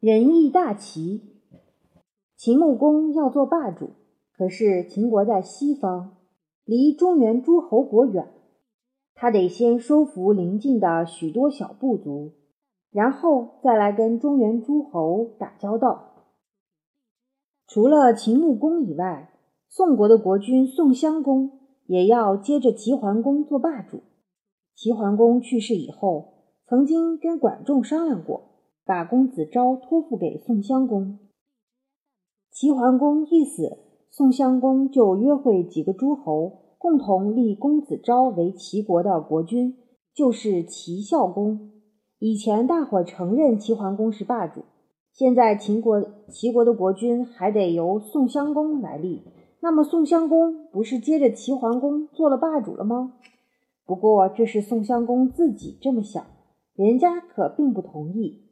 仁义大齐。秦穆公要做霸主，可是秦国在西方，离中原诸侯国远，他得先收服邻近的许多小部族，然后再来跟中原诸侯打交道。除了秦穆公以外，宋国的国君宋襄公也要接着齐桓公做霸主。齐桓公去世以后，曾经跟管仲商量过。把公子昭托付给宋襄公。齐桓公一死，宋襄公就约会几个诸侯，共同立公子昭为齐国的国君，就是齐孝公。以前大伙承认齐桓公是霸主，现在秦国齐国的国君还得由宋襄公来立。那么宋襄公不是接着齐桓公做了霸主了吗？不过这是宋襄公自己这么想，人家可并不同意。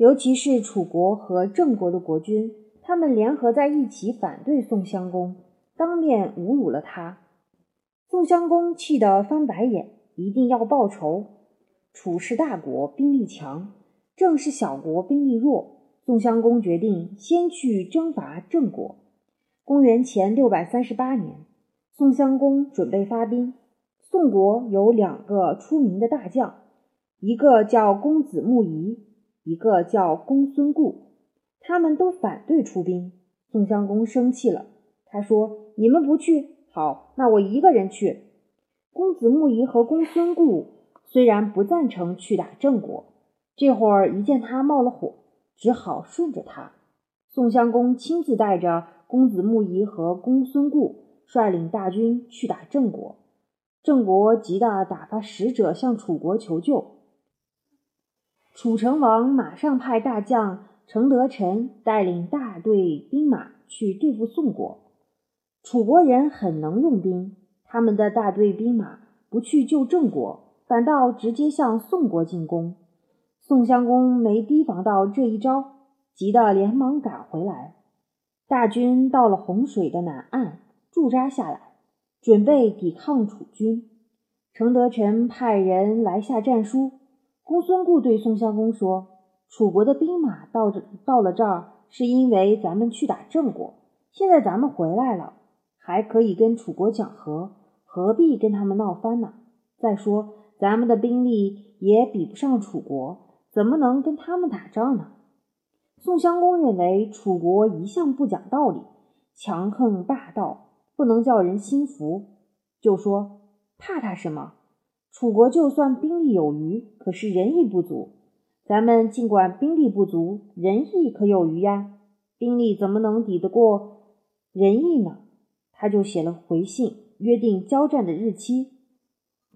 尤其是楚国和郑国的国君，他们联合在一起反对宋襄公，当面侮辱了他。宋襄公气得翻白眼，一定要报仇。楚是大国，兵力强；郑是小国，兵力弱。宋襄公决定先去征伐郑国。公元前六百三十八年，宋襄公准备发兵。宋国有两个出名的大将，一个叫公子木仪。一个叫公孙固，他们都反对出兵。宋襄公生气了，他说：“你们不去，好，那我一个人去。”公子木仪和公孙固虽然不赞成去打郑国，这会儿一见他冒了火，只好顺着他。宋襄公亲自带着公子木仪和公孙固，率领大军去打郑国。郑国急得打发使者向楚国求救。楚成王马上派大将程德臣带领大队兵马去对付宋国。楚国人很能用兵，他们的大队兵马不去救郑国，反倒直接向宋国进攻。宋襄公没提防到这一招，急得连忙赶回来。大军到了洪水的南岸驻扎下来，准备抵抗楚军。程德臣派人来下战书。公孙固对宋襄公说：“楚国的兵马到这到了这儿，是因为咱们去打郑国。现在咱们回来了，还可以跟楚国讲和，何必跟他们闹翻呢？再说，咱们的兵力也比不上楚国，怎么能跟他们打仗呢？”宋襄公认为楚国一向不讲道理，强横霸道，不能叫人心服，就说：“怕他什么？”楚国就算兵力有余，可是仁义不足。咱们尽管兵力不足，仁义可有余呀。兵力怎么能抵得过仁义呢？他就写了回信，约定交战的日期。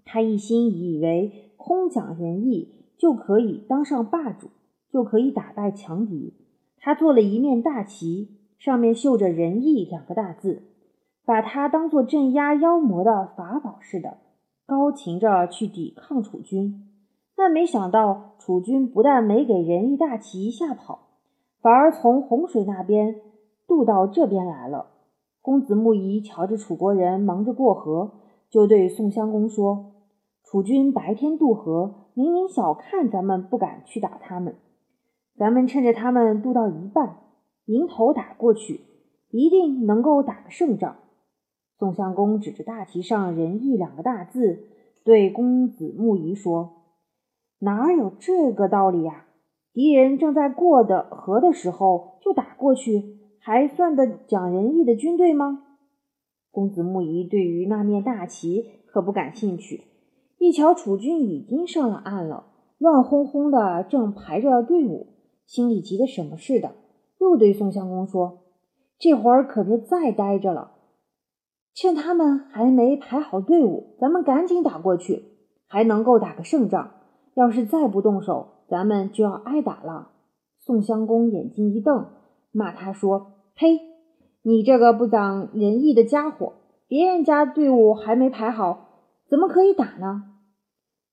他一心以为空讲仁义就可以当上霸主，就可以打败强敌。他做了一面大旗，上面绣着“仁义”两个大字，把它当做镇压妖魔的法宝似的。高擎着去抵抗楚军，但没想到楚军不但没给仁义大旗吓跑，反而从洪水那边渡到这边来了。公子木仪瞧着楚国人忙着过河，就对宋襄公说：“楚军白天渡河，明明小看咱们，不敢去打他们。咱们趁着他们渡到一半，迎头打过去，一定能够打个胜仗。”宋襄公指着大旗上“仁义”两个大字，对公子木仪说：“哪有这个道理呀？敌人正在过的河的时候就打过去，还算得讲仁义的军队吗？”公子木仪对于那面大旗可不感兴趣，一瞧楚军已经上了岸了，乱哄哄的正排着队伍，心里急得什么似的，又对宋襄公说：“这会儿可别再待着了。”趁他们还没排好队伍，咱们赶紧打过去，还能够打个胜仗。要是再不动手，咱们就要挨打了。宋襄公眼睛一瞪，骂他说：“呸！你这个不讲仁义的家伙！别人家队伍还没排好，怎么可以打呢？”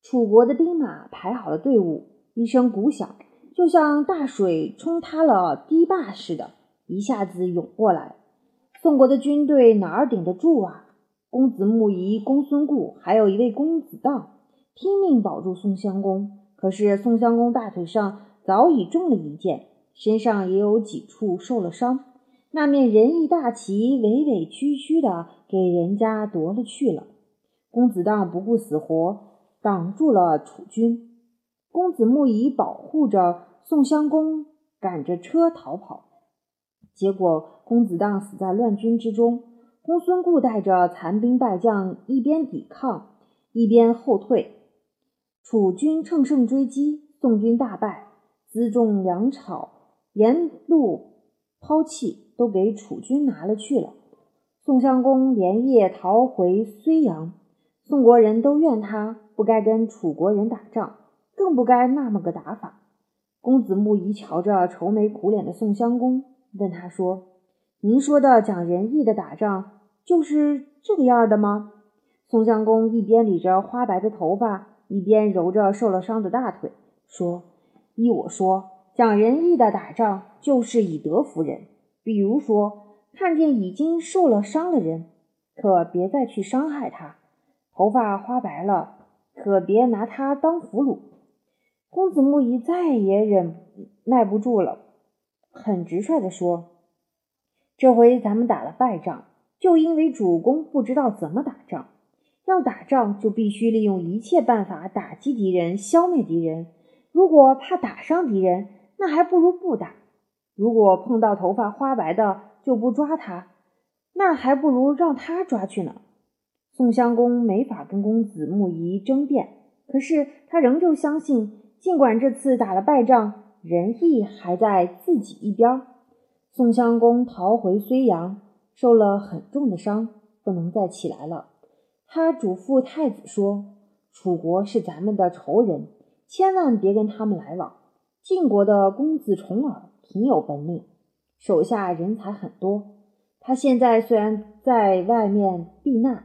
楚国的兵马排好了队伍，一声鼓响，就像大水冲塌了堤坝似的，一下子涌过来。宋国的军队哪儿顶得住啊？公子木仪、公孙固，还有一位公子荡，拼命保住宋襄公。可是宋襄公大腿上早已中了一箭，身上也有几处受了伤。那面仁义大旗委委屈屈的给人家夺了去了。公子荡不顾死活挡住了楚军，公子木仪保护着宋襄公赶着车逃跑，结果公子荡死在乱军之中。公孙固带着残兵败将，一边抵抗，一边后退。楚军乘胜追击，宋军大败，辎重粮草沿路抛弃，都给楚军拿了去了。宋襄公连夜逃回睢阳，宋国人都怨他不该跟楚国人打仗，更不该那么个打法。公子木仪瞧着愁眉苦脸的宋襄公，问他说。您说的讲仁义的打仗就是这个样的吗？宋襄公一边理着花白的头发，一边揉着受了伤的大腿，说：“依我说，讲仁义的打仗就是以德服人。比如说，看见已经受了伤的人，可别再去伤害他；头发花白了，可别拿他当俘虏。”公子木仪再也忍耐不住了，很直率地说。这回咱们打了败仗，就因为主公不知道怎么打仗。要打仗，就必须利用一切办法打击敌人、消灭敌人。如果怕打伤敌人，那还不如不打。如果碰到头发花白的就不抓他，那还不如让他抓去呢。宋襄公没法跟公子木仪争辩，可是他仍旧相信，尽管这次打了败仗，仁义还在自己一边。宋襄公逃回睢阳，受了很重的伤，不能再起来了。他嘱咐太子说：“楚国是咱们的仇人，千万别跟他们来往。晋国的公子重耳挺有本领，手下人才很多。他现在虽然在外面避难，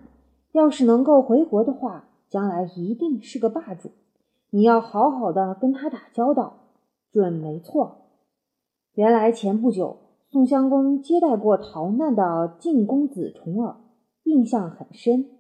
要是能够回国的话，将来一定是个霸主。你要好好的跟他打交道，准没错。”原来前不久。宋襄公接待过逃难的晋公子重耳，印象很深。